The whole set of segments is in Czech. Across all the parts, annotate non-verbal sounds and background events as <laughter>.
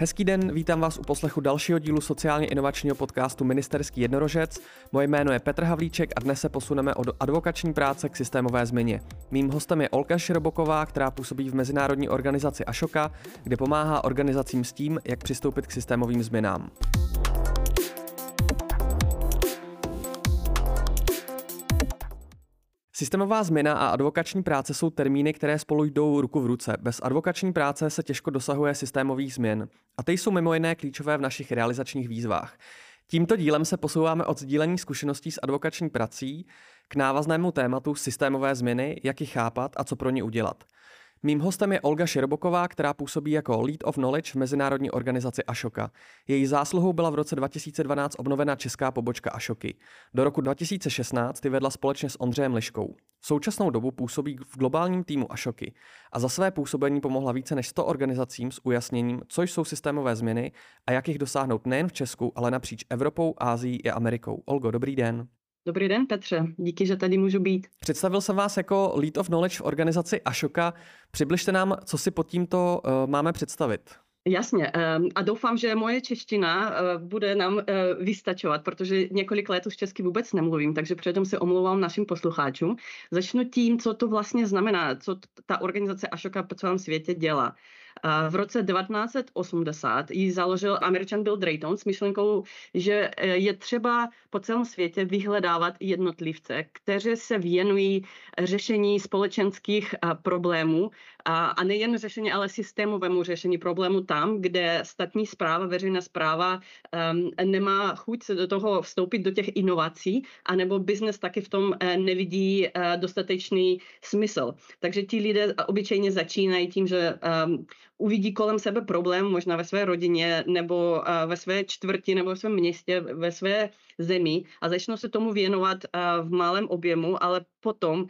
Hezký den, vítám vás u poslechu dalšího dílu sociálně inovačního podcastu Ministerský jednorožec. Moje jméno je Petr Havlíček a dnes se posuneme od advokační práce k systémové změně. Mým hostem je Olka Široboková, která působí v mezinárodní organizaci Ashoka, kde pomáhá organizacím s tím, jak přistoupit k systémovým změnám. Systémová změna a advokační práce jsou termíny, které spolu jdou ruku v ruce. Bez advokační práce se těžko dosahuje systémových změn. A ty jsou mimo jiné klíčové v našich realizačních výzvách. Tímto dílem se posouváme od sdílení zkušeností s advokační prací k návaznému tématu systémové změny, jak ji chápat a co pro ně udělat. Mým hostem je Olga Šerboková, která působí jako Lead of Knowledge v mezinárodní organizaci Ashoka. Její zásluhou byla v roce 2012 obnovena česká pobočka Ashoky. Do roku 2016 ty vedla společně s Ondřejem Liškou. V současnou dobu působí v globálním týmu Ashoky a za své působení pomohla více než 100 organizacím s ujasněním, co jsou systémové změny a jak jich dosáhnout nejen v Česku, ale napříč Evropou, Ázií i Amerikou. Olgo, dobrý den. Dobrý den, Petře. Díky, že tady můžu být. Představil jsem vás jako Lead of Knowledge v organizaci Ashoka. Přibližte nám, co si pod tímto uh, máme představit. Jasně ehm, a doufám, že moje čeština eh, bude nám eh, vystačovat, protože několik let už česky vůbec nemluvím, takže předem se omlouvám našim posluchačům. Začnu tím, co to vlastně znamená, co ta organizace Ashoka po celém světě dělá. V roce 1980 ji založil američan Bill Drayton s myšlenkou, že e, je třeba po celém světě vyhledávat jednotlivce, kteří se věnují řešení společenských problémů a, nejen řešení, ale systémovému řešení problému tam, kde statní zpráva, veřejná zpráva um, nemá chuť se do toho vstoupit do těch inovací, anebo biznes taky v tom uh, nevidí dostatečný smysl. Takže ti lidé obyčejně začínají tím, že um, uvidí kolem sebe problém, možná ve své rodině, nebo ve své čtvrti, nebo ve svém městě, ve své zemi a začnou se tomu věnovat v malém objemu, ale potom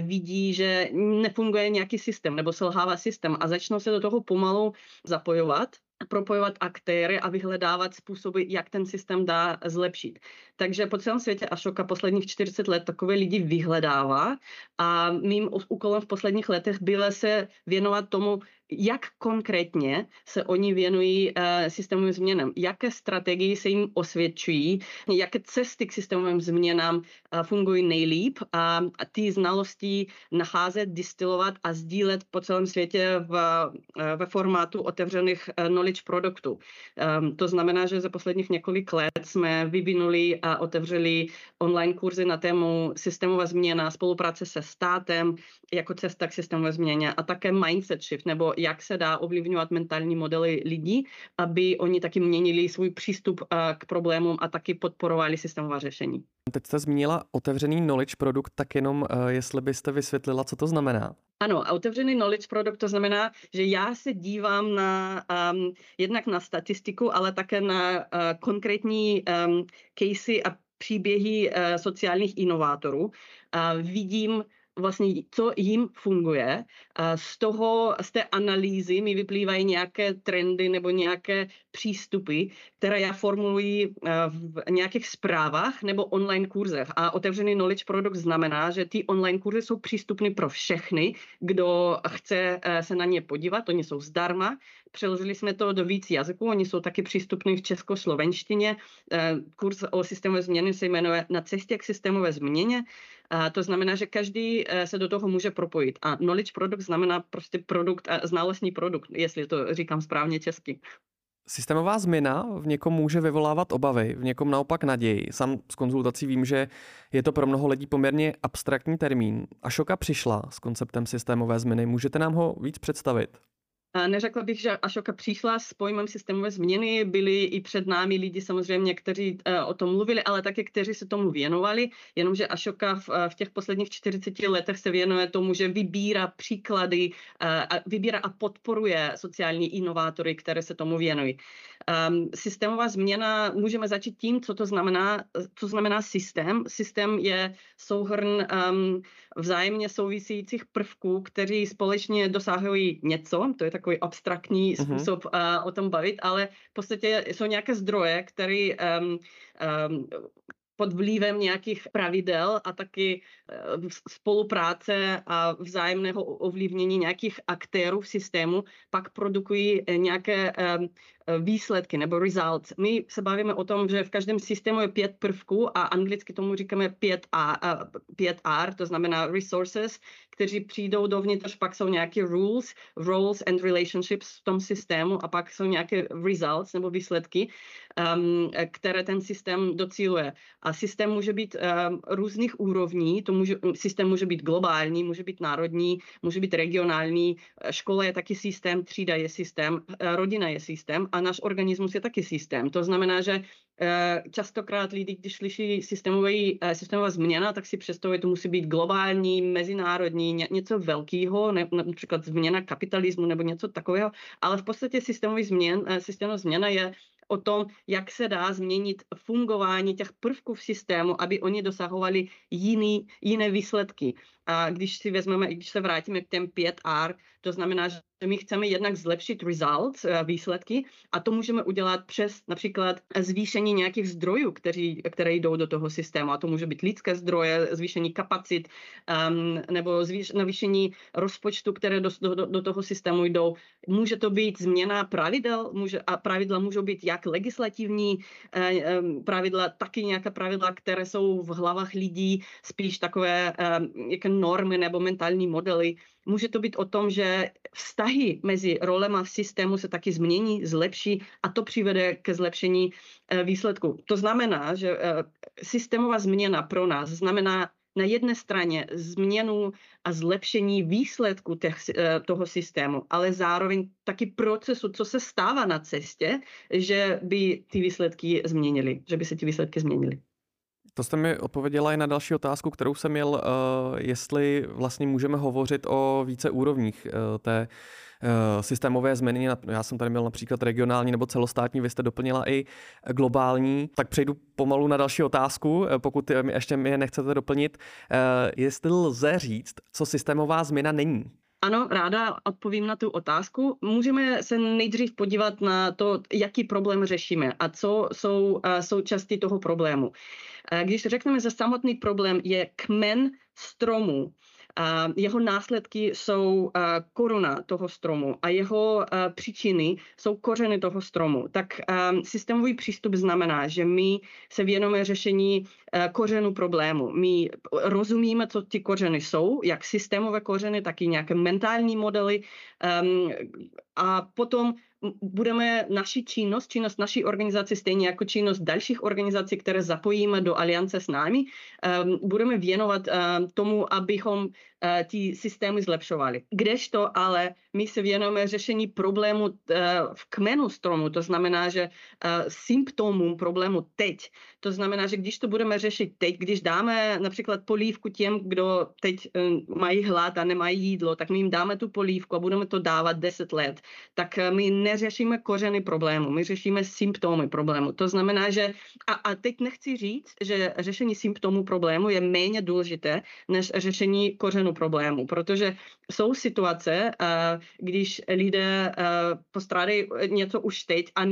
vidí, že nefunguje nějaký systém nebo selhává systém a začnou se do toho pomalu zapojovat propojovat aktéry a vyhledávat způsoby, jak ten systém dá zlepšit. Takže po celém světě Ashoka posledních 40 let takové lidi vyhledává a mým úkolem v posledních letech bylo se věnovat tomu, jak konkrétně se oni věnují uh, systémovým změnám, jaké strategie se jim osvědčují, jaké cesty k systémovým změnám uh, fungují nejlíp? A, ty znalosti nacházet, distilovat a sdílet po celém světě v, uh, ve formátu otevřených knowledge produktů. Um, to znamená, že za posledních několik let jsme vyvinuli a otevřeli online kurzy na tému systémová změna, spolupráce se státem jako cesta k systémové změně a také mindset shift nebo jak se dá ovlivňovat mentální modely lidí, aby oni taky měnili svůj přístup k problémům a taky podporovali systémová řešení. Teď jste zmínila otevřený knowledge produkt, tak jenom jestli byste vysvětlila, co to znamená. Ano, a otevřený knowledge produkt to znamená, že já se dívám na um, jednak na statistiku, ale také na uh, konkrétní um, casey a příběhy uh, sociálních inovátorů. Uh, vidím vlastně, co jim funguje. Z toho, z té analýzy mi vyplývají nějaké trendy nebo nějaké přístupy, které já formuluji v nějakých zprávách nebo online kurzech. A otevřený knowledge product znamená, že ty online kurzy jsou přístupné pro všechny, kdo chce e, se na ně podívat. Oni jsou zdarma. Přeložili jsme to do víc jazyků, oni jsou taky přístupní v českoslovenštině. E, kurz o systémové změně se jmenuje Na cestě k systémové změně. A to znamená, že každý eh, se do toho může propojit. A knowledge product znamená prostě produkt, znalostní produkt, jestli to říkám správně česky. Systémová změna v někom může vyvolávat obavy, v někom naopak naději. Sam z konzultací vím, že je to pro mnoho lidí poměrně abstraktní termín. A šoka přišla s konceptem systémové změny. Můžete nám ho víc představit? Neřekla bych, že Ašoka přišla s pojmem systémové změny, byli i před námi lidi samozřejmě, kteří uh, o tom mluvili, ale také kteří se tomu věnovali, jenomže Ašoka v, v těch posledních 40 letech se věnuje tomu, že vybírá příklady, a vybírá a podporuje sociální inovátory, které se tomu věnují. Um, systémová změna, můžeme začít tím, co to znamená, co znamená systém. Systém je souhrn um, vzájemně souvisejících prvků, kteří společně dosahují něco, to je takový abstraktní uh-huh. způsob uh, o tom bavit, ale v podstatě jsou nějaké zdroje, které um, um, pod vlivem nějakých pravidel a taky spolupráce a vzájemného ovlivnění nějakých aktérů v systému pak produkují nějaké výsledky nebo results. My se bavíme o tom, že v každém systému je pět prvků a anglicky tomu říkáme 5R, 5R to znamená resources, kteří přijdou dovnitř, pak jsou nějaké rules, roles and relationships v tom systému a pak jsou nějaké results nebo výsledky, um, které ten systém docíluje. A systém může být um, různých úrovní, to může, systém může být globální, může být národní, může být regionální, škola je taky systém, třída je systém, rodina je systém a náš organismus je taky systém. To znamená, že Eh, častokrát lidi, když slyší systémový, eh, systémová změna, tak si představují, to musí být globální, mezinárodní, něco velkého, ne, například změna kapitalismu nebo něco takového, ale v podstatě systémový změn, eh, systémová změna je o tom, jak se dá změnit fungování těch prvků v systému, aby oni dosahovali jiný, jiné výsledky. A když si vezmeme, když se vrátíme k těm 5R, to znamená, že my chceme jednak zlepšit results, eh, výsledky, a to můžeme udělat přes například zvýšení nějakých zdrojů, kteří, které jdou do toho systému. A to může být lidské zdroje, zvýšení kapacit um, nebo zvýš, navýšení rozpočtu, které do, do, do toho systému jdou. Může to být změna pravidel, může, a pravidla můžou být jak legislativní um, pravidla, taky nějaká pravidla, které jsou v hlavách lidí, spíš takové um, jak normy nebo mentální modely. Může to být o tom, že vztahy mezi rolema v systému se taky změní, zlepší a to přivede ke zlepšení eh, výsledku. To znamená, že eh, systémová změna pro nás znamená na jedné straně změnu a zlepšení výsledku těch, eh, toho systému, ale zároveň taky procesu, co se stává na cestě, že by ty výsledky změnily, že by se ty výsledky změnily. To jste mi odpověděla i na další otázku, kterou jsem měl, uh, jestli vlastně můžeme hovořit o více úrovních uh, té uh, systémové změny. Já jsem tady měl například regionální nebo celostátní, vy jste doplnila i globální. Tak přejdu pomalu na další otázku, pokud mi ještě mě nechcete doplnit. Jestli lze říct, co systémová změna není? Ano, ráda odpovím na tu otázku. Můžeme se nejdřív podívat na to, jaký problém řešíme a co jsou součástí toho problému. Když řekneme, že samotný problém je kmen stromu, jeho následky jsou koruna toho stromu a jeho příčiny jsou kořeny toho stromu. Tak systémový přístup znamená, že my se věnujeme řešení kořenu problému. My rozumíme, co ty kořeny jsou, jak systémové kořeny, tak i nějaké mentální modely a potom budeme naši činnost, činnost naší organizace, stejně jako činnost dalších organizací, které zapojíme do aliance s námi, budeme věnovat tomu, abychom Eh, ty systémy zlepšovaly. Kdežto ale my se věnujeme řešení problému eh, v kmenu stromu, to znamená, že eh, symptomům problému teď. To znamená, že když to budeme řešit teď, když dáme například polívku těm, kdo teď mají hlad a nemají jídlo, tak my jim dáme tu polívku a budeme to dávat 10 let, tak my neřešíme kořeny problému, my řešíme symptomy problému. To znamená, že a, a teď nechci říct, že řešení symptomů problému je méně důležité než řešení kořenu problémů, protože jsou situace, eh, když lidé eh, postrádají něco už teď a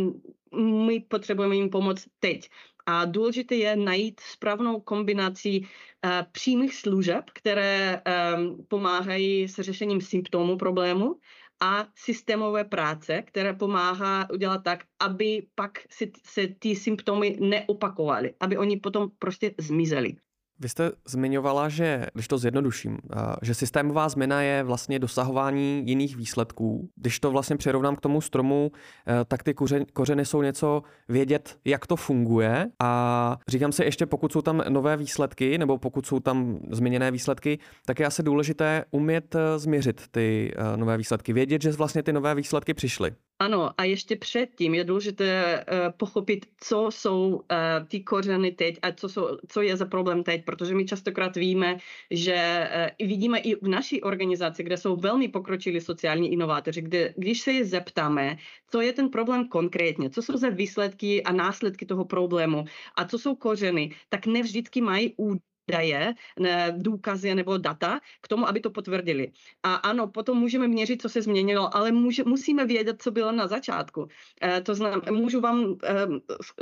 my potřebujeme jim pomoct teď. A důležité je najít správnou kombinaci uh, přímých služeb, které um, pomáhají s řešením symptomů problému a systémové práce, které pomáhá udělat tak, aby pak si, se ty symptomy neopakovaly, aby oni potom prostě zmizeli. Vy jste zmiňovala, že, když to zjednoduším, že systémová změna je vlastně dosahování jiných výsledků. Když to vlastně přirovnám k tomu stromu, eh, tak ty kořeny jsou něco vědět, jak to funguje. A říkám si ještě, pokud jsou tam nové výsledky, nebo pokud jsou tam změněné výsledky, tak je asi důležité umět eh, změřit ty eh, nové výsledky, vědět, že vlastně ty nové výsledky přišly. Ano, a ještě předtím je důležité uh, pochopit, co jsou uh, ty kořeny teď a co, jsou, co je za problém teď, protože my častokrát víme, že uh, vidíme i v naší organizaci, kde jsou velmi pokročilí sociální inovátoři, kde když se je zeptáme, co je ten problém konkrétně, co jsou za výsledky a následky toho problému a co jsou kořeny, tak nevždycky mají údaje, důkazy nebo data k tomu, aby to potvrdili. A ano, potom můžeme měřit, co se změnilo, ale může, musíme vědět, co bylo na začátku. E, to znamená, můžu vám e,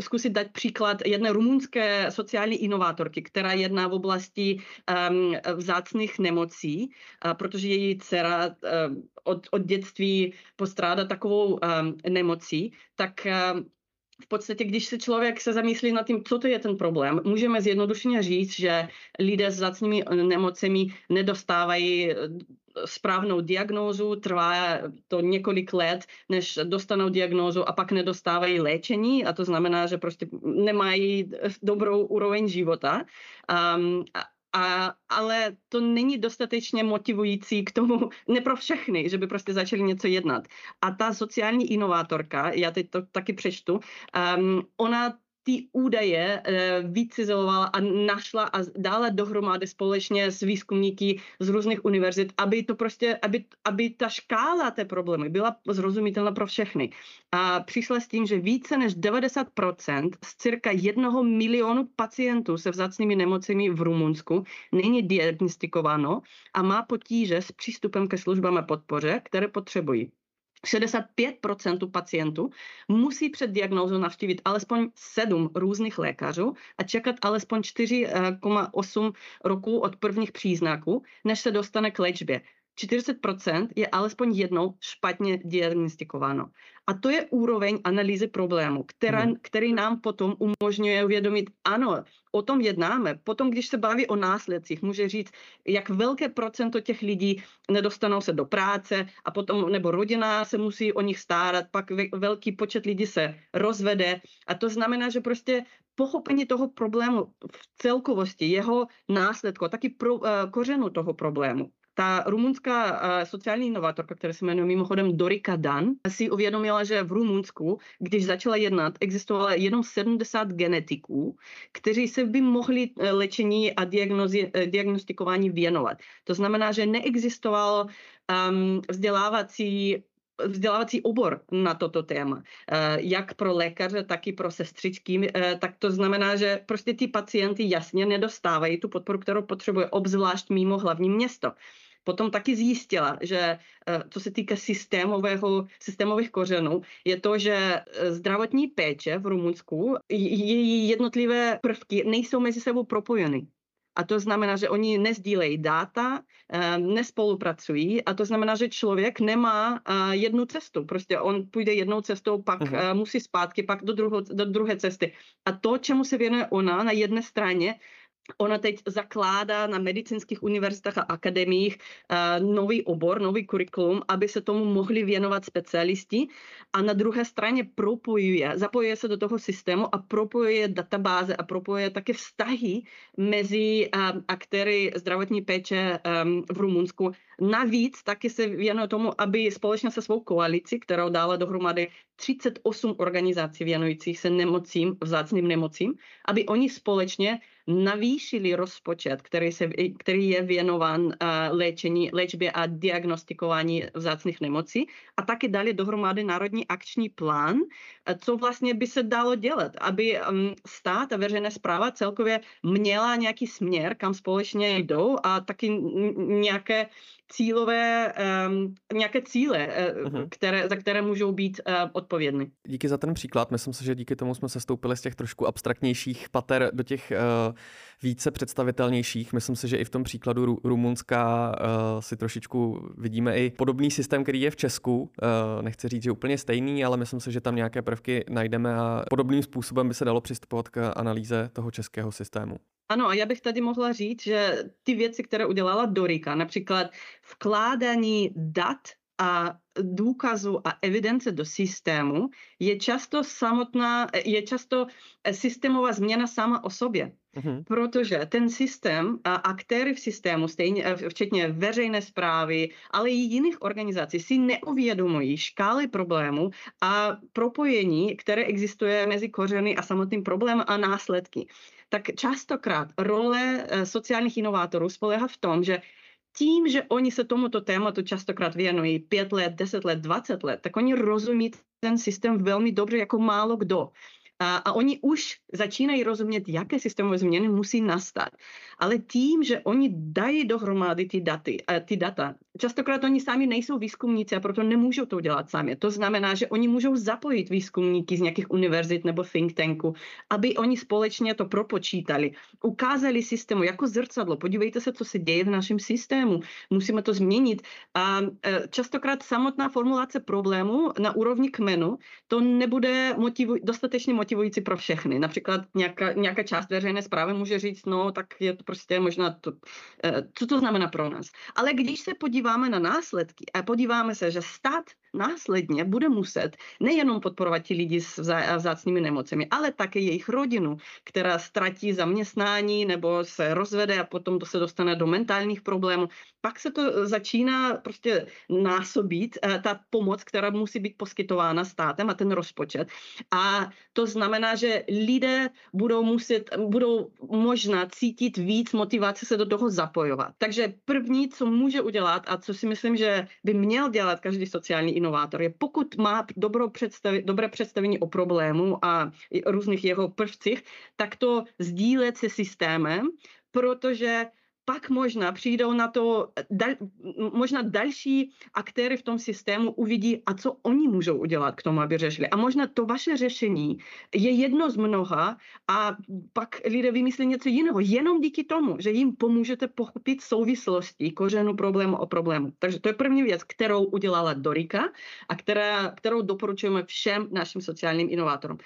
zkusit dát příklad jedné rumunské sociální inovátorky, která jedná v oblasti e, vzácných nemocí, a protože její dcera e, od, od dětství postrádá takovou um, nemocí, tak um, v podstatě, když se člověk se zamyslí nad tím, co to je ten problém, můžeme zjednodušeně říct, že lidé s zácnými nemocemi nedostávají eh, správnou diagnózu, trvá to několik let, než dostanou diagnózu a pak nedostávají léčení a to znamená, že prostě nemají dobrou úroveň života. Um, ale to není dostatečně motivující k tomu, <laughs> ne pro všechny, že by prostě začali něco jednat. A ta sociální inovátorka, já teď to taky přečtu, um, ona ty údaje e, vycizelovala a našla a dala dohromady společně s výzkumníky z různých univerzit, aby to prostě, aby, aby ta škála té problémy byla zrozumitelná pro všechny. A přišla s tím, že více než 90% z cirka jednoho milionu pacientů se vzácnými nemocemi v Rumunsku není diagnostikováno a má potíže s přístupem ke službám a podpoře, které potřebují. 65% pacientů musí před diagnózou navštívit alespoň 7 různých lékařů a čekat alespoň 4,8 roku od prvních příznaků, než se dostane k léčbě. 40% je alespoň jednou špatně diagnostikováno. A to je úroveň analýzy problému, která, hmm. který nám potom umožňuje uvědomit, ano, o tom jednáme. Potom, když se baví o následcích, může říct, jak velké procento těch lidí nedostanou se do práce a potom, nebo rodina se musí o nich starat, pak velký počet lidí se rozvede. A to znamená, že prostě pochopení toho problému v celkovosti, jeho následku, taky pro, uh, kořenu toho problému, ta rumunská sociální inovátorka, která se jmenuje mimochodem Dorika Dan, si uvědomila, že v Rumunsku, když začala jednat, existovalo jenom 70 genetiků, kteří se by mohli e, léčení a e, diagnostikování věnovat. To znamená, že neexistoval um, vzdělávací vzdělávací obor na toto téma, jak pro lékaře, tak i pro sestřičky, tak to znamená, že prostě ty pacienty jasně nedostávají tu podporu, kterou potřebuje, obzvlášť mimo hlavní město. Potom taky zjistila, že eh, co se týká systémového, systémových kořenů, je to, že eh, zdravotní péče v Rumunsku, její jednotlivé prvky nejsou mezi sebou propojeny. A to znamená, že oni nezdílejí data, eh, nespolupracují a to znamená, že člověk nemá jednu cestu. Prostě on půjde jednou cestou, pak uh-huh. musí zpátky, pak do, druho, do druhé cesty. A to, čemu se věnuje ona na jedné straně, Ona teď zakládá na medicínských univerzitách a akademiích uh, nový obor, nový kurikulum, aby se tomu mohli věnovat specialisti a na druhé straně propojuje, zapojuje se do toho systému a propojuje databáze a propojuje také vztahy mezi um, aktéry zdravotní péče um, v Rumunsku. Navíc taky se věnuje tomu, aby společně se svou koalici, kterou dala dohromady 38 organizací věnujících se nemocím, vzácným nemocím, aby oni společně navýšili rozpočet, který, se, který je věnován uh, léčení, léčbě a diagnostikování vzácných nemocí a taky dali dohromady národní akční plán, co vlastně by se dalo dělat, aby um, stát a veřejná zpráva celkově měla nějaký směr, kam společně jdou a taky nějaké cílové, um, nějaké cíle, uh, které, za které můžou být uh, odpovědny. Díky za ten příklad. Myslím si, že díky tomu jsme se stoupili z těch trošku abstraktnějších pater do těch uh, více představitelnějších. Myslím si, že i v tom příkladu Ru- Rumunska uh, si trošičku vidíme i podobný systém, který je v Česku. Uh, nechci říct, že úplně stejný, ale myslím si, že tam nějaké prvky najdeme a podobným způsobem by se dalo přistupovat k analýze toho českého systému. Ano, a já bych tady mohla říct, že ty věci, které udělala Dorika, například vkládání dat a důkazu a evidence do systému je často samotná, je často systémová změna sama o sobě. Mm-hmm. Protože ten systém a aktéry v systému, stejně, včetně veřejné zprávy, ale i jiných organizací, si neuvědomují škály problémů a propojení, které existuje mezi kořeny a samotným problémem a následky. Tak častokrát role eh, sociálních inovátorů spolehá v tom, že tím, že oni se tomuto tématu častokrát věnují pět let, deset let, dvacet let, tak oni rozumí ten systém velmi dobře jako málo kdo. A, a oni už začínají rozumět, jaké systémové změny musí nastat. Ale tím, že oni dají dohromady ty, daty, ty data, častokrát oni sami nejsou výzkumníci a proto nemůžou to dělat sami. To znamená, že oni můžou zapojit výzkumníky z nějakých univerzit nebo think tanku, aby oni společně to propočítali, ukázali systému jako zrcadlo. Podívejte se, co se děje v našem systému. Musíme to změnit. A e, častokrát samotná formulace problému na úrovni kmenu to nebude motivu, dostatečně motivující pro všechny. Například nějaká, nějaká část veřejné zprávy může říct, no tak je to prostě možná to, e, co to znamená pro nás. Ale když se podíváme na následky a podíváme se, že stát následně bude muset nejenom podporovat ti lidi s vzácnými nemocemi, ale také jejich rodinu, která ztratí zaměstnání nebo se rozvede a potom to se dostane do mentálních problémů. Pak se to začíná prostě násobit, eh, ta pomoc, která musí být poskytována státem a ten rozpočet. A to znamená, že lidé budou muset, budou možná cítit víc motivace se do toho zapojovat. Takže první, co může udělat a co si myslím, že by měl dělat každý sociální inovátor, je pokud má dobrou představi, dobré představení o problému a různých jeho prvcích, tak to sdílet se systémem, protože pak možná přijdou na to, dal, možná další aktéry v tom systému uvidí, a co oni můžou udělat k tomu, aby řešili. A možná to vaše řešení je jedno z mnoha a pak lidé vymyslí něco jiného, jenom díky tomu, že jim pomůžete pochopit souvislosti kořenu problému o problému. Takže to je první věc, kterou udělala Dorika a která, kterou doporučujeme všem našim sociálním inovátorům.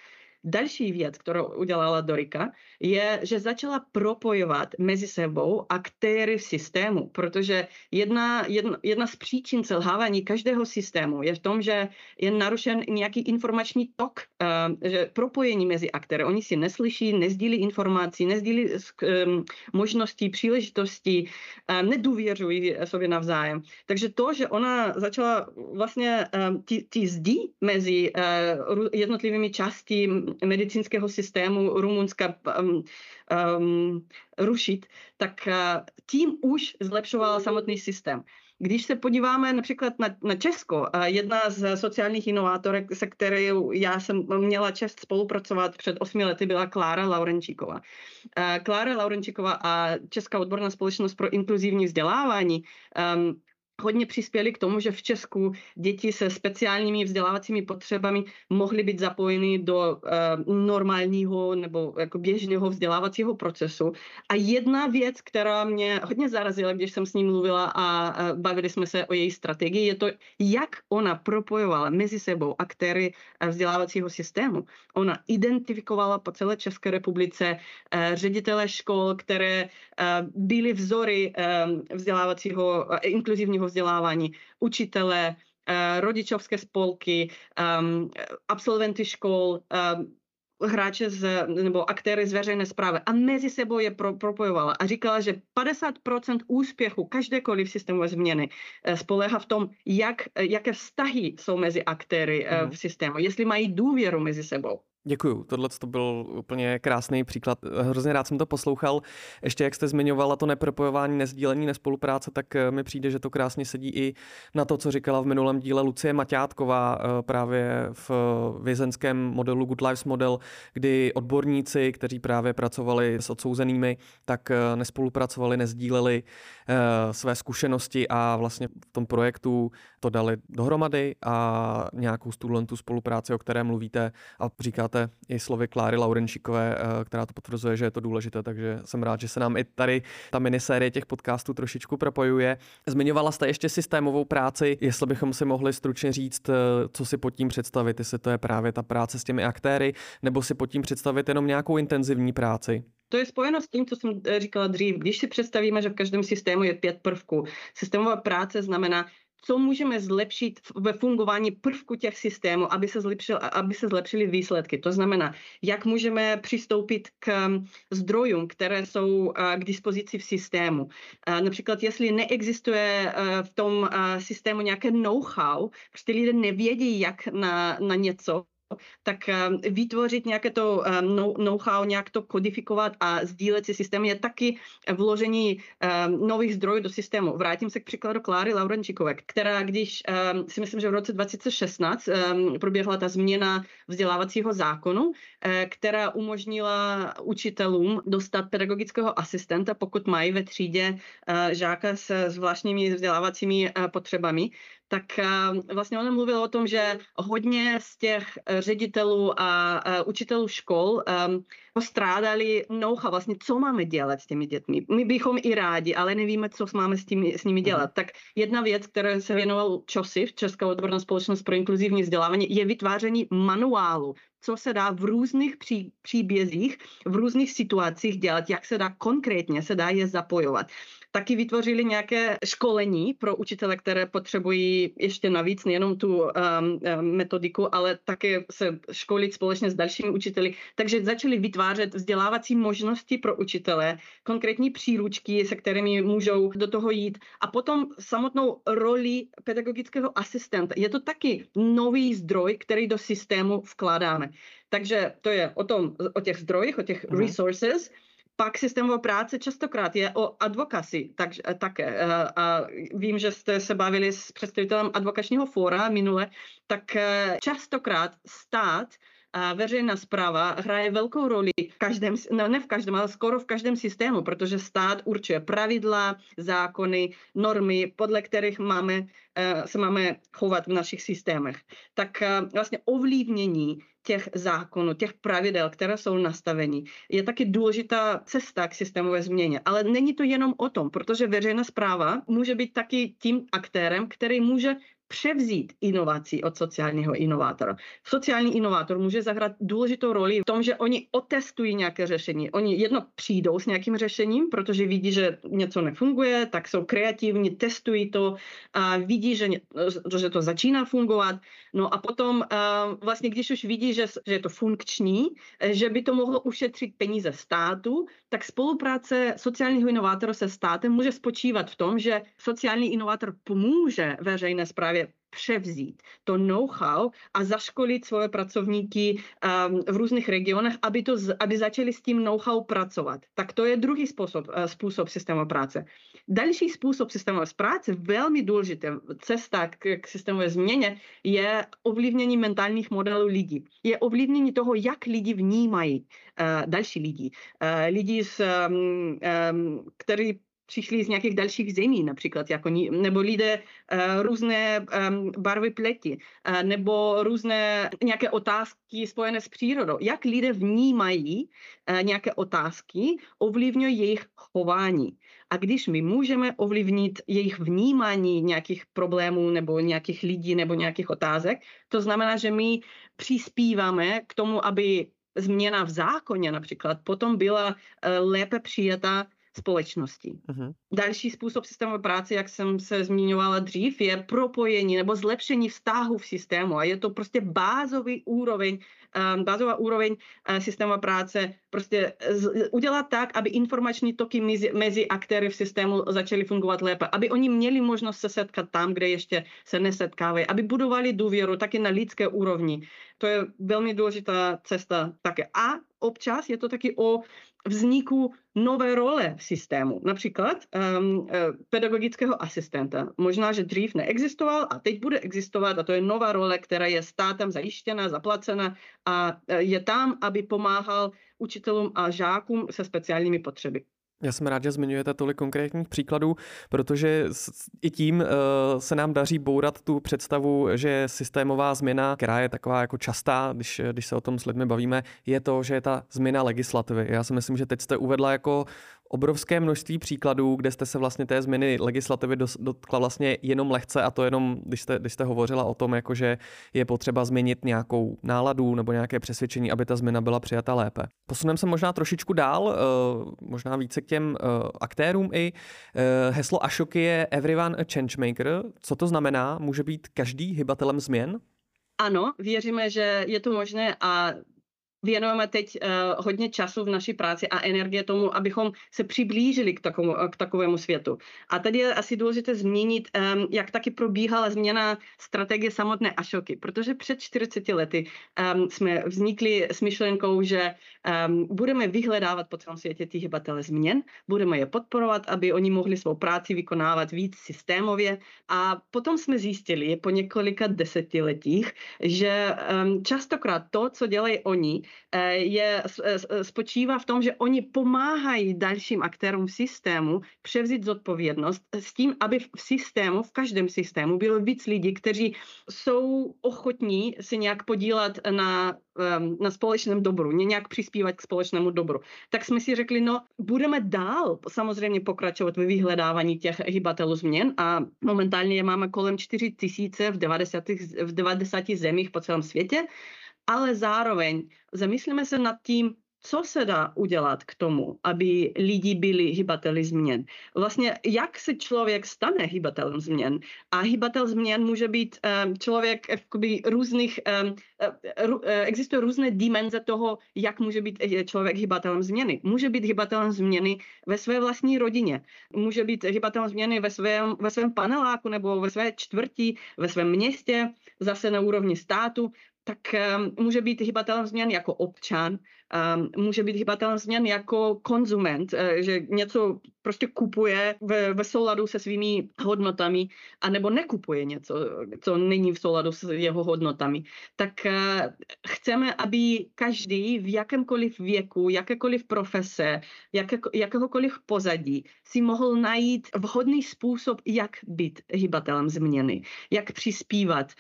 Další věc, kterou udělala Dorika, je, že začala propojovat mezi sebou aktéry v systému, protože jedna, jedna, jedna z příčin selhávání každého systému je v tom, že je narušen nějaký informační tok, uh, že propojení mezi aktéry. Oni si neslyší, nezdílí informací, nezdílí um, možností, příležitostí, um, nedůvěřují sobě navzájem. Takže to, že ona začala vlastně ty, ty zdi mezi uh, jednotlivými části medicínského systému Rumunska um, um, rušit, tak uh, tím už zlepšoval samotný systém. Když se podíváme například na, na Česko, jedna z sociálních inovátorek, se kterou já jsem měla čest spolupracovat před osmi lety, byla Klára Laurenčíková. Klára Laurenčíková a Česká odborná společnost pro inkluzivní vzdělávání um, hodně přispěli k tomu, že v Česku děti se speciálními vzdělávacími potřebami mohly být zapojeny do uh, normálního nebo jako běžného vzdělávacího procesu. A jedna věc, která mě hodně zarazila, když jsem s ní mluvila a uh, bavili jsme se o její strategii, je to, jak ona propojovala mezi sebou aktéry uh, vzdělávacího systému. Ona identifikovala po celé České republice uh, ředitele škol, které uh, byly vzory uh, vzdělávacího uh, inkluzivního vzdělávání, učitele, eh, rodičovské spolky, ehm, absolventy škol, ehm, hráče z, nebo aktéry z veřejné zprávy a mezi sebou je pro, propojovala a říkala, že 50% úspěchu každékoliv systémové změny eh, spoléhá v tom, jak, jaké vztahy jsou mezi aktéry mm. v systému, jestli mají důvěru mezi sebou. Děkuju, tohle to byl úplně krásný příklad. Hrozně rád jsem to poslouchal. Ještě jak jste zmiňovala to nepropojování, nezdílení, nespolupráce, tak eh, mi přijde, že to krásně sedí i na to, co říkala v minulém díle Lucie Maťátková eh, právě v vězenském modelu Good Lives Model, kdy odborníci, kteří právě pracovali s odsouzenými, tak eh, nespolupracovali, nezdíleli své zkušenosti a vlastně v tom projektu to dali dohromady a nějakou tu spolupráci, o které mluvíte a říkáte i slovy Kláry Laurenčíkové, eh, která to potvrzuje, že je to důležité, takže jsem rád, že se nám i tady ta minisérie těch podcastů trošičku propojuje. Zmiňovala jste ještě systémovou práci, jestli bychom si mohli stručně říct, eh, co si pod tím představit, jestli to je právě ta práce s těmi aktéry, nebo si pod tím představit jenom nějakou intenzivní práci. To je spojeno s tím, co jsem eh, říkala dřív. Když si představíme, že v každém systému je pět prvků, systémová práce znamená co můžeme zlepšit ve fungování prvku těch systémů, aby se, zlepšil, aby se zlepšily výsledky. To znamená, jak můžeme přistoupit k um, zdrojům, které jsou uh, k dispozici v systému. Uh, například, jestli neexistuje uh, v tom systému nějaké know-how, prostě lidé nevědí, jak na, na něco tak ehm, vytvořit nějaké to ehm, know-how, nějak to kodifikovat a sdílet si systém je taky vložení ehm, nových zdrojů do systému. Vrátím se k příkladu Kláry Laurenčíkové, která když si myslím, že v roce 2016 proběhla ta změna vzdělávacího zákonu, eh, která umožnila učitelům dostat pedagogického asistenta, pokud mají ve třídě eh, žáka se zvláštními vzdělávacími eh, potřebami, tak eh, vlastně on mluvil o tom, že hodně z těch eh, ředitelů a eh, učitelů škol postrádali noucha vlastně, co máme dělat s těmi dětmi. My bychom i rádi, ale nevíme, co máme s, tím, s nimi dělat. Mhm. Tak jedna věc, které se věnoval ČOSIF, Česká odborná společnost pro inkluzivní vzdělávání, je vytváření manuálu, co se dá v různých pří, příbězích, v různých situacích dělat, jak se dá konkrétně, se dá je zapojovat taky vytvořili nějaké školení pro učitele, které potřebují ještě navíc nejenom tu um, metodiku, ale také se školit společně s dalšími učiteli. Takže začali vytvářet vzdělávací možnosti pro učitele, konkrétní příručky, se kterými můžou do toho jít. A potom samotnou roli pedagogického asistenta. Je to taky nový zdroj, který do systému vkládáme. Takže to je o tom, o těch zdrojích, o těch uh-huh. resources. Pak systémová práce častokrát je o advokaci tak, také. Eh, a vím, že jste se bavili s představitelem advokačního fóra minule, tak eh, častokrát stát a veřejná zpráva hraje velkou roli v každém, no ne v každém, ale skoro v každém systému, protože stát určuje pravidla, zákony, normy, podle kterých máme, eh, se máme chovat v našich systémech. Tak vlastně ovlivnění těch zákonů, těch pravidel, které jsou nastaveny, je taky důležitá cesta k systémové změně. Ale není to jenom o tom, protože veřejná zpráva může být taky tím aktérem, který může převzít inovací od sociálního inovátora. Sociální inovátor může zahrát důležitou roli v tom, že oni otestují nějaké řešení. Oni jedno přijdou s nějakým řešením, protože vidí, že něco nefunguje, tak jsou kreativní, testují to a vidí, že, že to začíná fungovat. No a potom vlastně, když už vidí, že, že je to funkční, že by to mohlo ušetřit peníze státu, tak spolupráce sociálního inovátora se státem může spočívat v tom, že sociální inovátor pomůže veřejné správě převzít to know-how a zaškolit svoje pracovníky um, v různých regionech, aby, to, aby začali s tím know-how pracovat. Tak to je druhý způsob, uh, způsob systémové práce. Další způsob systémové práce, velmi důležité cesta k, k systémové změně, je ovlivnění mentálních modelů lidí. Je ovlivnění toho, jak lidi vnímají uh, další lidi. Uh, lidi, s, um, um, který přišli z nějakých dalších zemí, například, jako, nebo lidé uh, různé um, barvy pleti, uh, nebo různé nějaké otázky spojené s přírodou. Jak lidé vnímají uh, nějaké otázky, ovlivňují jejich chování. A když my můžeme ovlivnit jejich vnímání nějakých problémů nebo nějakých lidí nebo nějakých otázek, to znamená, že my přispíváme k tomu, aby změna v zákoně například potom byla lépe přijata společnosti. Uh-huh. Další způsob systémové práce, jak jsem se zmiňovala dřív, je propojení nebo zlepšení vztahu v systému. A je to prostě bázový úroveň, um, bázová úroveň uh, systémové práce, prostě z, udělat tak, aby informační toky mezi, mezi aktéry v systému začaly fungovat lépe, aby oni měli možnost se setkat tam, kde ještě se nesetkávají, aby budovali důvěru taky na lidské úrovni. To je velmi důležitá cesta také. A občas je to taky o vzniku nové role v systému, například um, pedagogického asistenta. Možná, že dřív neexistoval a teď bude existovat a to je nová role, která je státem zajištěna, zaplacena a eh, je tam, aby pomáhal učitelům a žákům se speciálními potřeby. Já jsem rád, že zmiňujete tolik konkrétních příkladů, protože i tím uh, se nám daří bourat tu představu, že systémová změna, která je taková jako častá, když, když se o tom s lidmi bavíme, je to, že je ta změna legislativy. Já si myslím, že teď jste uvedla jako obrovské množství příkladů, kde jste se vlastně té změny legislativy dotkla vlastně jenom lehce a to jenom, když jste, když jste hovořila o tom, jako že je potřeba změnit nějakou náladu nebo nějaké přesvědčení, aby ta změna byla přijata lépe. Posuneme se možná trošičku dál, eh, možná více k těm eh, aktérům i. Eh, heslo Ashoky je Everyone a Changemaker. Co to znamená? Může být každý hybatelem změn? Ano, věříme, že je to možné a věnujeme teď uh, hodně času v naší práci a energie tomu, abychom se přiblížili k takovému, k takovému světu. A tady je asi důležité zmínit, um, jak taky probíhala změna strategie samotné Ašoky, protože před 40 lety um, jsme vznikli s myšlenkou, že um, budeme vyhledávat po celém světě ty hybatele změn, budeme je podporovat, aby oni mohli svou práci vykonávat víc systémově a potom jsme zjistili po několika desetiletích, že um, častokrát to, co dělají oni, je, eh, spočívá v tom, že oni pomáhají dalším aktérům v systému převzít zodpovědnost s tím, aby v systému, v každém systému bylo víc lidí, kteří jsou ochotní se nějak podílet na, ehm, na společném dobru, nějak přispívat k společnému dobru. Tak jsme si řekli, no budeme dál samozřejmě pokračovat ve vyhledávání těch hybatelů změn a momentálně je máme kolem 4 tisíce v 90, v 90 zemích po celém světě ale zároveň zamyslíme se nad tím, co se dá udělat k tomu, aby lidi byli hybateli změn? Vlastně, jak se člověk stane hybatelem změn? A hybatel změn může být um, člověk jakoby různých, um, existují různé dimenze toho, jak může být člověk hybatelem změny. Může být hybatelem změny ve své vlastní rodině, může být hybatelem změny ve svém, ve svém paneláku nebo ve své čtvrti, ve svém městě, zase na úrovni státu tak um, může být hybatelem změn jako občan, může být hybatelem změn jako konzument, uh, že něco prostě kupuje ve, ve souladu se svými hodnotami, anebo nekupuje něco, co není v souladu s jeho hodnotami. Tak uh, chceme, aby každý v jakémkoliv věku, jakékoliv profese, jaké, jakéhokoliv pozadí si mohl najít vhodný způsob, jak být hybatelem změny, jak přispívat,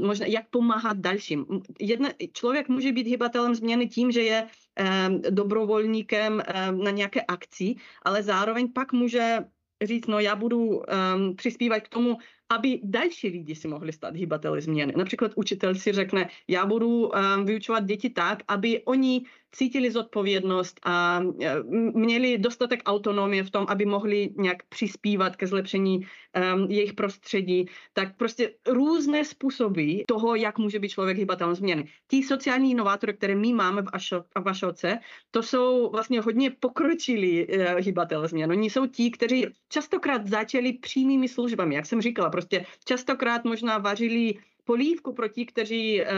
možná jak pomáhat dalším. Jedna, člověk může být hybatelem změny tím, že je dobrovolníkem na nějaké akci, ale zároveň pak může říct, no já budu um, přispívat k tomu, aby další lidi si mohli stát hýbateli změny. Například učitel si řekne, já budu um, vyučovat děti tak, aby oni cítili zodpovědnost a e, měli dostatek autonomie v tom, aby mohli nějak přispívat ke zlepšení um, jejich prostředí, tak prostě různé způsoby toho, jak může být člověk hybatelem změny. Tí sociální inovátory, které my máme v, Ašo, v Ašoce, to jsou vlastně hodně pokročilí uh, hybatelé změn. Oni jsou ti, kteří častokrát začali přímými službami, jak jsem říkala, prostě častokrát možná vařili polívku pro ti, kteří uh,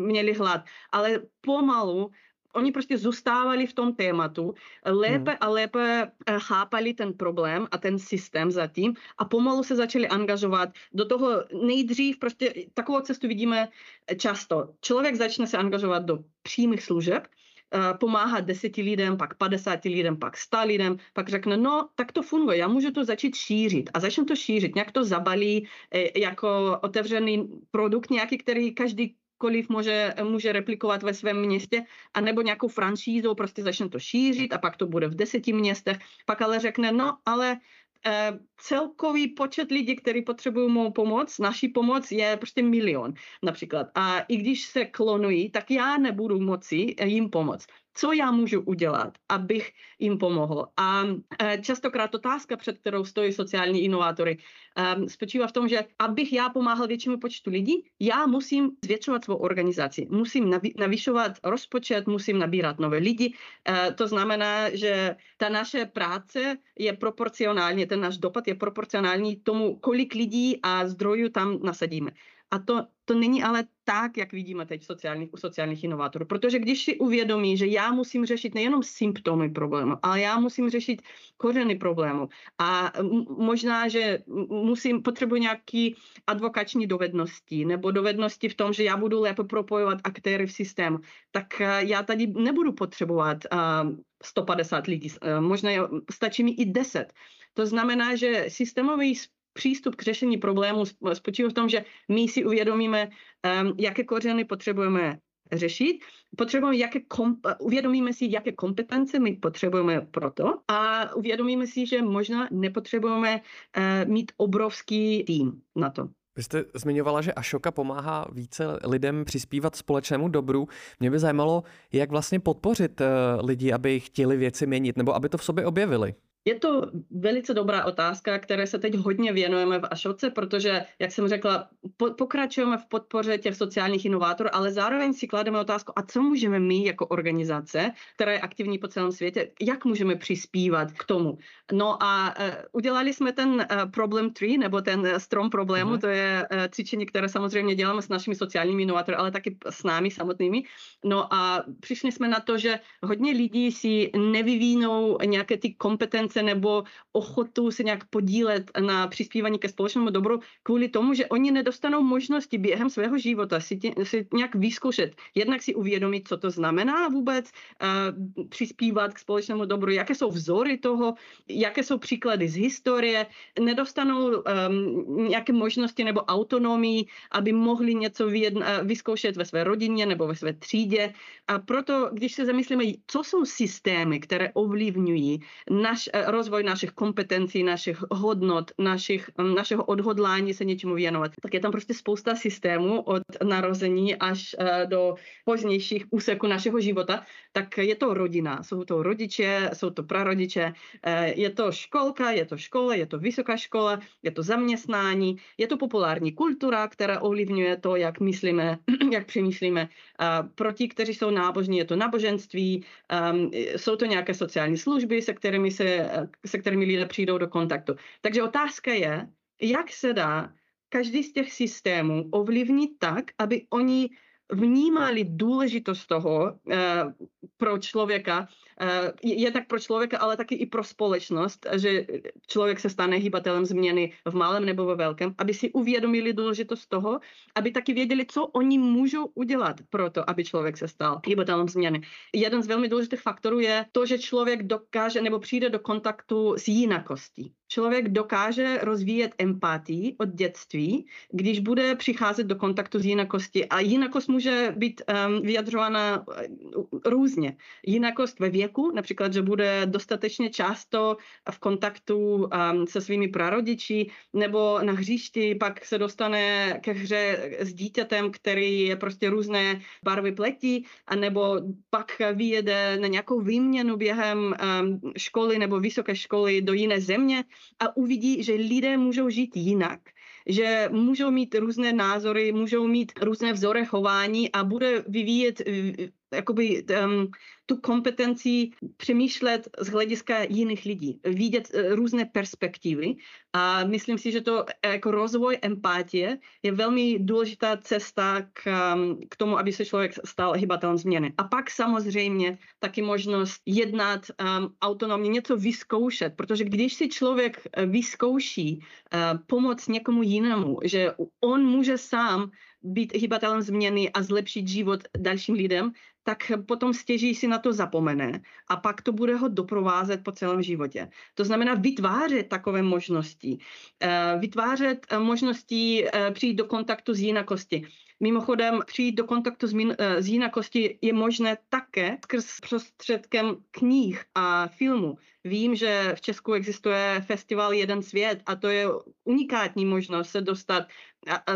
měli hlad, ale pomalu oni prostě zůstávali v tom tématu, lépe hmm. a lépe eh, chápali ten problém a ten systém zatím a pomalu se začali angažovat do toho nejdřív, prostě takovou cestu vidíme často. Člověk začne se angažovat do přímých služeb, eh, pomáhat deseti lidem, pak 50 lidem, pak 100 lidem, pak řekne, no, tak to funguje, já můžu to začít šířit. A začne to šířit, nějak to zabalí eh, jako otevřený produkt nějaký, který každý kdokoliv může, může replikovat ve svém městě, anebo nějakou franšízou prostě začne to šířit a pak to bude v deseti městech, pak ale řekne, no ale celkový počet lidí, kteří potřebují mou pomoc, naší pomoc je prostě milion například. A i když se klonují, tak já nebudu moci jim pomoct co já můžu udělat, abych jim pomohl. A e, častokrát otázka, před kterou stojí sociální inovátory, e, spočívá v tom, že abych já pomáhal většímu počtu lidí, já musím zvětšovat svou organizaci, musím navyšovat rozpočet, musím nabírat nové lidi. E, to znamená, že ta naše práce je proporcionálně, ten náš dopad je proporcionální tomu, kolik lidí a zdrojů tam nasadíme. A to, to není ale tak, jak vidíme teď sociálních, u sociálních inovátorů. Protože když si uvědomí, že já musím řešit nejenom symptomy problému, ale já musím řešit kořeny problému. A možná, že musím, potřebuji nějaké advokační dovednosti nebo dovednosti v tom, že já budu lépe propojovat aktéry v systému, tak eh, já tady nebudu potřebovat uh, eh, 150 lidí, uh, možná stačí mi i 10. To znamená, že systémový přístup k řešení problému spočívá v tom, že my si uvědomíme, um, jaké kořeny potřebujeme řešit. Potřebujeme, jaké komp- uvědomíme si, jaké kompetence my potřebujeme pro to a uvědomíme si, že možná nepotřebujeme uh, mít obrovský tým na to. Vy jste zmiňovala, že Ašoka pomáhá více lidem přispívat společnému dobru. Mě by zajímalo, jak vlastně podpořit uh, lidi, aby chtěli věci měnit nebo aby to v sobě objevili. Je to velice dobrá otázka, které se teď hodně věnujeme v Ašoce, protože, jak jsem řekla, po, pokračujeme v podpoře těch sociálních inovátorů, ale zároveň si klademe otázku, a co můžeme my jako organizace, která je aktivní po celém světě, jak můžeme přispívat k tomu. No a uh, udělali jsme ten uh, problem tree, nebo ten strom problému, mm-hmm. to je uh, cvičení, které samozřejmě děláme s našimi sociálními inovátory, ale taky s námi samotnými. No a přišli jsme na to, že hodně lidí si nevyvínou nějaké ty kompetence nebo ochotu se nějak podílet na přispívání ke společnému dobru kvůli tomu, že oni nedostanou možnosti během svého života si, tě, si nějak vyzkoušet. Jednak si uvědomit, co to znamená vůbec uh, přispívat k společnému dobru, jaké jsou vzory toho, jaké jsou příklady z historie, nedostanou um, nějaké možnosti nebo autonomii, aby mohli něco vyjedna, vyzkoušet ve své rodině nebo ve své třídě. A proto, když se zamyslíme, co jsou systémy, které ovlivňují naš, rozvoj našich kompetencí, našich hodnot, našich, našeho odhodlání se něčemu věnovat, tak je tam prostě spousta systémů od narození až do pozdějších úseků našeho života, tak je to rodina, jsou to rodiče, jsou to prarodiče, je to školka, je to škola, je to vysoká škola, je to zaměstnání, je to populární kultura, která ovlivňuje to, jak myslíme, <clears throat> jak přemýšlíme. Pro ti, kteří jsou nábožní, je to náboženství, jsou to nějaké sociální služby, se kterými, se, se kterými lidé přijdou do kontaktu. Takže otázka je, jak se dá každý z těch systémů ovlivnit tak, aby oni vnímali důležitost toho eh, pro člověka, eh, je tak pro člověka, ale taky i pro společnost, že člověk se stane hýbatelem změny v malém nebo ve velkém, aby si uvědomili důležitost toho, aby taky věděli, co oni můžou udělat pro to, aby člověk se stal hýbatelem změny. Jeden z velmi důležitých faktorů je to, že člověk dokáže nebo přijde do kontaktu s jinakostí člověk dokáže rozvíjet empatii od dětství, když bude přicházet do kontaktu s jinakosti. A jinakost může být um, vyjadřována eh, různě. Jinakost ve věku, například, že bude dostatečně často v kontaktu um, se svými prarodiči, nebo na hřišti pak se dostane ke hře s dítětem, který je prostě různé barvy pleti, anebo pak vyjede na nějakou výměnu během um, školy nebo vysoké školy do jiné země a uvidí, že lidé můžou žít jinak že můžou mít různé názory, můžou mít různé vzory chování a bude vyvíjet jakoby um, tu kompetenci přemýšlet z hlediska jiných lidí, vidět uh, různé perspektivy a myslím si, že to jako rozvoj empatie je velmi důležitá cesta k, um, k tomu, aby se člověk stal hybatelem změny. A pak samozřejmě taky možnost jednat um, autonomně, něco vyzkoušet, protože když si člověk uh, vyzkouší uh, pomoc někomu jinému, že on může sám být hybatelem změny a zlepšit život dalším lidem, tak potom stěží si na to zapomene a pak to bude ho doprovázet po celém životě. To znamená vytvářet takové možnosti, eh, vytvářet eh, možnosti eh, přijít do kontaktu s jinakosti. Mimochodem, přijít do kontaktu s, min, s jinakosti je možné také skrz prostředkem knih a filmu. Vím, že v Česku existuje festival Jeden svět a to je unikátní možnost se dostat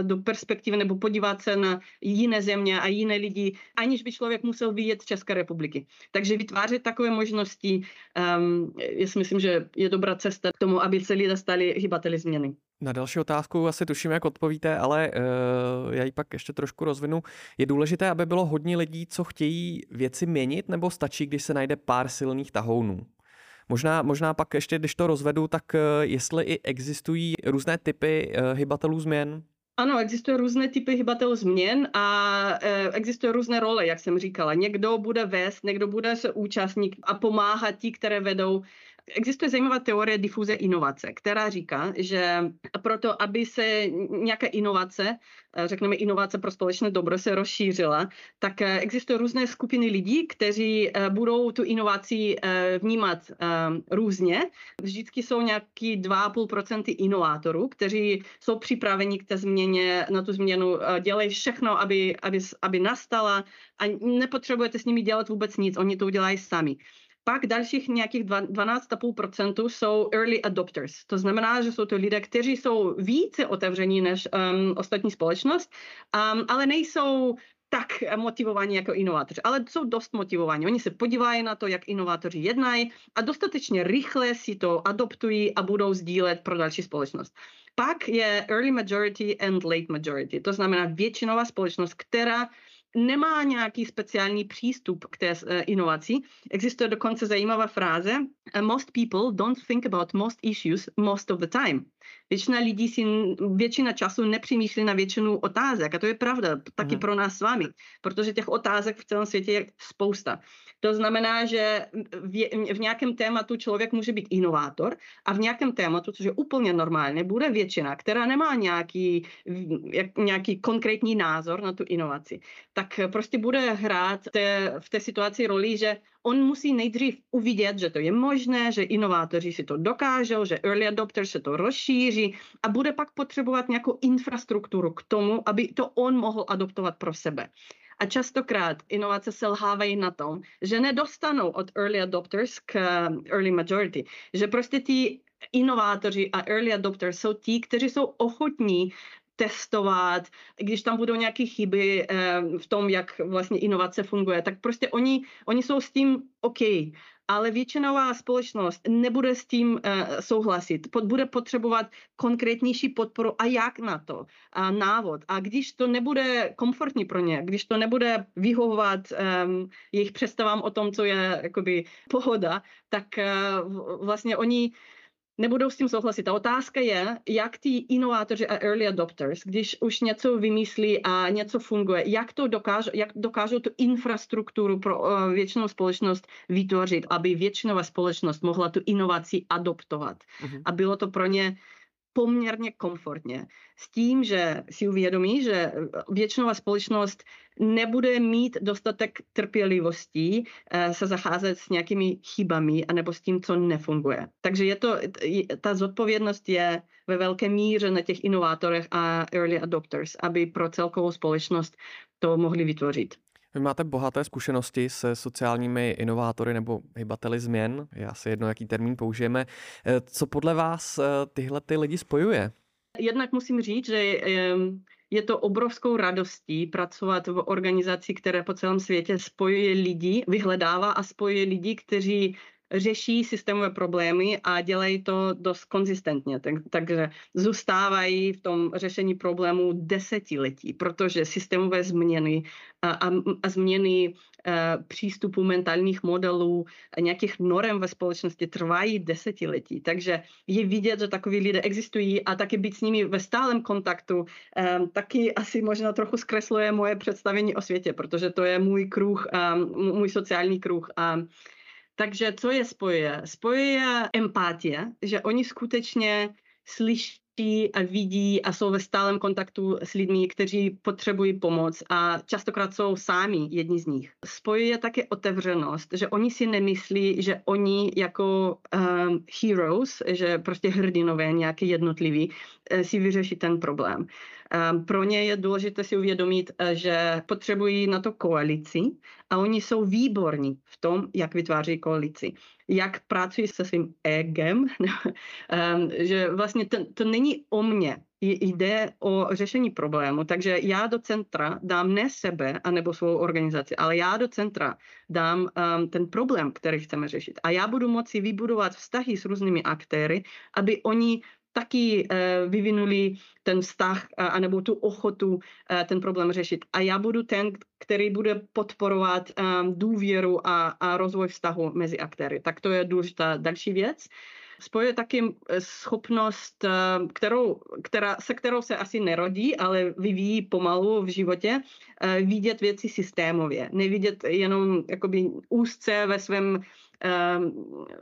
do perspektivy nebo podívat se na jiné země a jiné lidi, aniž by člověk musel vyjet z České republiky. Takže vytvářet takové možnosti, um, já si myslím, že je dobrá cesta k tomu, aby se lidé stali hybateli změny. Na další otázku asi tuším, jak odpovíte, ale uh, já ji pak ještě trošku rozvinu. Je důležité, aby bylo hodně lidí, co chtějí věci měnit, nebo stačí, když se najde pár silných tahounů? Možná, možná pak ještě, když to rozvedu, tak uh, jestli i existují různé typy uh, hybatelů změn? Ano, existují různé typy hybatelů změn a e, existují různé role, jak jsem říkala. Někdo bude vést, někdo bude se účastnit a pomáhat ti, které vedou Existuje zajímavá teorie difuze inovace, která říká, že proto, aby se nějaká inovace, eh, řekneme inovace pro společné dobro, se rozšířila, tak eh, existují různé skupiny lidí, kteří eh, budou tu inovaci vnímat různě. Vždycky jsou nějaký 2,5% inovátorů, kteří jsou připraveni k té změně, na tu změnu, dělají všechno, aby, aby, aby nastala a nepotřebujete s nimi dělat vůbec nic, oni to udělají sami. Pak dalších nějakých 12,5% jsou early adopters. To znamená, že jsou to lidé, kteří jsou více otevření než um, ostatní společnost, um, ale nejsou tak motivovaní jako inovátoři, ale jsou dost motivovaní. Oni se podívají na to, jak inovátoři jednají a dostatečně rychle si to adoptují a budou sdílet pro další společnost. Pak je early majority and late majority, to znamená většinová společnost, která nemá nějaký speciální přístup k té uh, inovaci. Existuje dokonce zajímavá fráze, most people don't think about most issues most of the time. Většina lidí si většina času nepřemýšlí na většinu otázek a to je pravda taky mm. pro nás s vámi, protože těch otázek v celém světě je spousta. To znamená, že v, v nějakém tématu člověk může být inovátor a v nějakém tématu, což je úplně normálně, bude většina, která nemá nějaký, nějaký konkrétní názor na tu inovaci. Tak prostě bude hrát té, v té situaci roli, že on musí nejdřív uvidět, že to je možné, že inovátoři si to dokážou, že early adopters se to rozšíří a bude pak potřebovat nějakou infrastrukturu k tomu, aby to on mohl adoptovat pro sebe. A častokrát inovace selhávají na tom, že nedostanou od early adopters k um, early majority. Že prostě ti inovátoři a early adopters jsou ti, kteří jsou ochotní testovat, když tam budou nějaké chyby eh, v tom, jak vlastně inovace funguje, tak prostě oni, oni jsou s tím OK, ale většinová společnost nebude s tím uh, souhlasit. Pod, bude potřebovat konkrétnější podporu a jak na to, a návod. A když to nebude komfortní pro ně, když to nebude vyhovovat um, jejich představám o tom, co je jakoby pohoda, tak uh, vlastně oni nebudou s tím souhlasit. Ta otázka je, jak ty inovátoři a early adopters, když už něco vymyslí a něco funguje, jak to dokážou, jak dokážou tu infrastrukturu pro uh, většinou společnost vytvořit, aby většinová společnost mohla tu inovaci adoptovat. Uh-huh. A bylo to pro ně poměrně komfortně. S tím, že si uvědomí, že většinová společnost nebude mít dostatek trpělivosti eh, se zacházet s nějakými chybami anebo s tím, co nefunguje. Takže je to, ta zodpovědnost je ve velké míře na těch inovátorech a early adopters, aby pro celkovou společnost to mohli vytvořit. Vy máte bohaté zkušenosti se sociálními inovátory nebo hybateli změn, je asi jedno, jaký termín použijeme. Eh, co podle vás eh, tyhle ty lidi spojuje? Jednak musím říct, že je to obrovskou radostí pracovat v organizaci, které po celém světě spojuje lidi, vyhledává a spojuje lidi, kteří řeší systémové problémy a dělají to dost konzistentně. Tak, takže zůstávají v tom řešení problémů desetiletí, protože systémové změny a, a, a změny a, e, přístupu mentálních modelů a nějakých norem ve společnosti trvají desetiletí. Takže je vidět, že takoví lidé existují a taky být s nimi ve stálem kontaktu a, e, taky asi možná trochu zkresluje moje představení o světě, protože to je můj kruh, a, můj sociální kruh. A, takže co je spojuje? Spojuje empatie, že oni skutečně slyší a vidí a jsou ve stálem kontaktu s lidmi, kteří potřebují pomoc a častokrát jsou sami jedni z nich. Spojuje také otevřenost, že oni si nemyslí, že oni jako um, heroes, že prostě hrdinové nějaký jednotliví, eh, si vyřeší ten problém. Pro ně je důležité si uvědomit, eh, že potřebují na to koalici a oni jsou výborní v tom, jak vytváří koalici. Jak pracuji se svým egem, <laughs> ehm, že vlastně to, to není o mně, jde o řešení problému, takže já do centra dám ne sebe anebo svou organizaci, ale já do centra dám um, ten problém, který chceme řešit. A já budu moci vybudovat vztahy s různými aktéry, aby oni taky uh, vyvinuli ten vztah anebo tu ochotu uh, ten problém řešit. A já budu ten, který bude podporovat um, důvěru a, a rozvoj vztahu mezi aktéry. Tak to je důležitá další věc. Spojuje taky schopnost, kterou, která, se kterou se asi nerodí, ale vyvíjí pomalu v životě, vidět věci systémově. Nevidět jenom jakoby úzce ve svém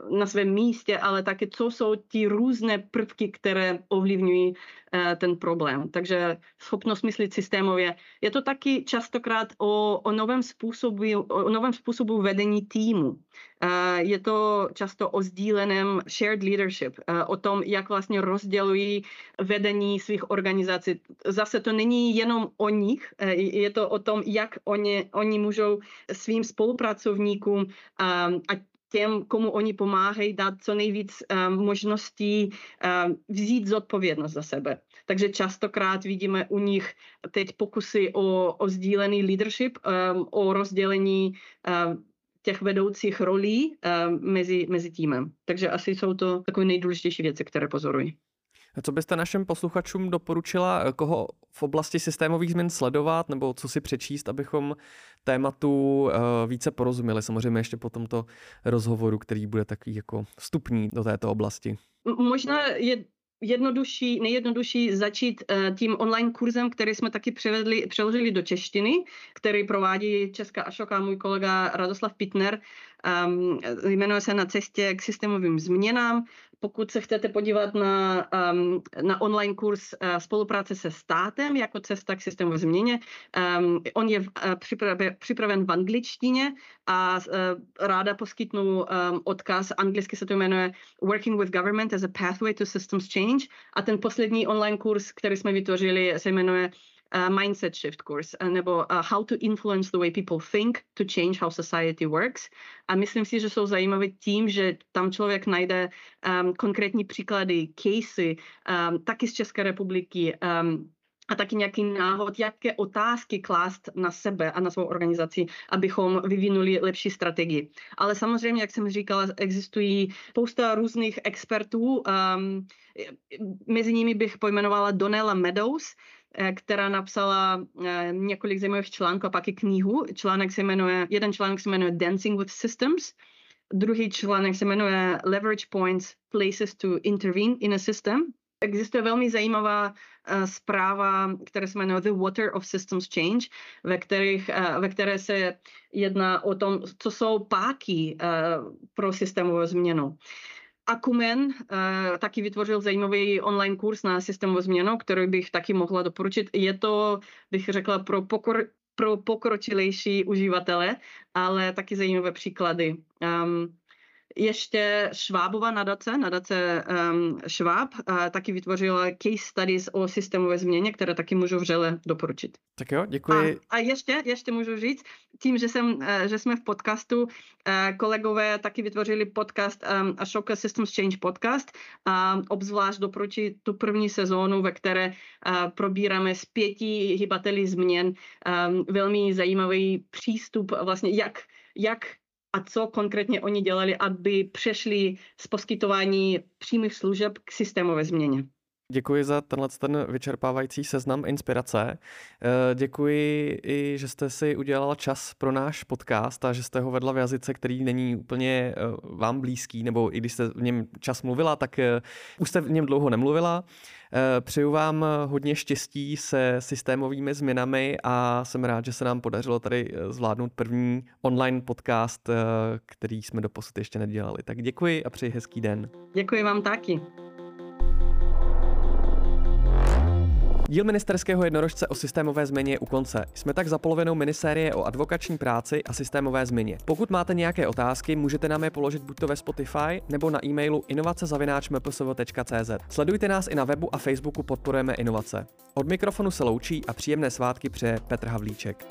na svém místě, ale taky co jsou ty různé prvky, které ovlivňují eh, ten problém. Takže schopnost myslet systémově. Je to taky častokrát o, o, novém, způsobu, o novém způsobu vedení týmu. Eh, je to často o sdíleném shared leadership, eh, o tom, jak vlastně rozdělují vedení svých organizací. Zase to není jenom o nich, je to o tom, jak oni, oni můžou svým spolupracovníkům a těm, komu oni pomáhají, dát co nejvíc um, možností um, vzít zodpovědnost za sebe. Takže častokrát vidíme u nich teď pokusy o, o sdílený leadership, um, o rozdělení um, těch vedoucích rolí um, mezi, mezi týmem. Takže asi jsou to takové nejdůležitější věci, které pozorují. Co byste našim posluchačům doporučila, koho v oblasti systémových změn sledovat nebo co si přečíst, abychom tématu eh, více porozuměli? Samozřejmě ještě po tomto rozhovoru, který bude takový jako vstupní do této oblasti. Možná je jednodušší, nejjednodušší začít uh, tím online kurzem, který jsme taky převedli, přeložili do češtiny, který provádí Česká Ašoka, můj kolega Radoslav Pitner. Um, jmenuje se Na cestě k systémovým změnám. Pokud se chcete podívat na, um, na online kurz uh, spolupráce se státem jako cesta k systémové změně, um, on je uh, připraven, připraven v angličtině a uh, ráda poskytnu um, odkaz. Anglicky se to jmenuje Working with Government as a Pathway to Systems Change a ten poslední online kurz, který jsme vytvořili, se jmenuje uh, mindset shift course, uh, nebo uh, how to influence the way people think to change how society works. A myslím si, že jsou zajímavé tím, že tam člověk najde um, konkrétní příklady, casey, um, taky z České republiky, um, a taky nějaký návod, jaké otázky klást na sebe a na svou organizaci, abychom vyvinuli lepší strategii. Ale samozřejmě, jak jsem říkala, existují spousta různých expertů. Um, mezi nimi bych pojmenovala Donella Meadows, která napsala eh, několik zajímavých článků a pak i knihu. Článek se jmenuje, jeden článek se jmenuje Dancing with Systems, druhý článek se jmenuje Leverage Points, Places to Intervene in a System. Existuje velmi zajímavá uh, zpráva, která se jmenuje The Water of Systems Change, ve, kterých, uh, ve které se jedná o tom, co jsou páky uh, pro systémovou změnu. Akumen uh, taky vytvořil zajímavý online kurz na systémovou změnu, který bych taky mohla doporučit. Je to, bych řekla, pro, pokor, pro pokročilejší uživatele, ale taky zajímavé příklady. Um, ještě Švábova nadace, nadace um, Šváb, uh, taky vytvořila case studies o systémové změně, které taky můžu vřele doporučit. Tak jo, děkuji. A, a ještě, ještě můžu říct, tím, že, jsem, uh, že jsme v podcastu, uh, kolegové taky vytvořili podcast um, Ashoka Systems Change podcast a obzvlášť doporučit tu první sezónu, ve které uh, probíráme s pěti hybatelí změn um, velmi zajímavý přístup vlastně, jak jak a co konkrétně oni dělali, aby přešli z poskytování přímých služeb k systémové změně. Děkuji za tenhle ten vyčerpávající seznam inspirace. Eh, děkuji i, že jste si udělala čas pro náš podcast a že jste ho vedla v jazyce, který není úplně eh, vám blízký, nebo i když jste v něm čas mluvila, tak eh, už jste v něm dlouho nemluvila. Přeju vám hodně štěstí se systémovými změnami a jsem rád, že se nám podařilo tady zvládnout první online podcast, který jsme doposud ještě nedělali. Tak děkuji a přeji hezký den. Děkuji vám taky. Díl ministerského jednorožce o systémové změně je u konce. Jsme tak za polovinou minisérie o advokační práci a systémové změně. Pokud máte nějaké otázky, můžete nám je položit buď to ve Spotify nebo na e-mailu inovace.cz. Sledujte nás i na webu a Facebooku Podporujeme inovace. Od mikrofonu se loučí a příjemné svátky přeje Petr Havlíček.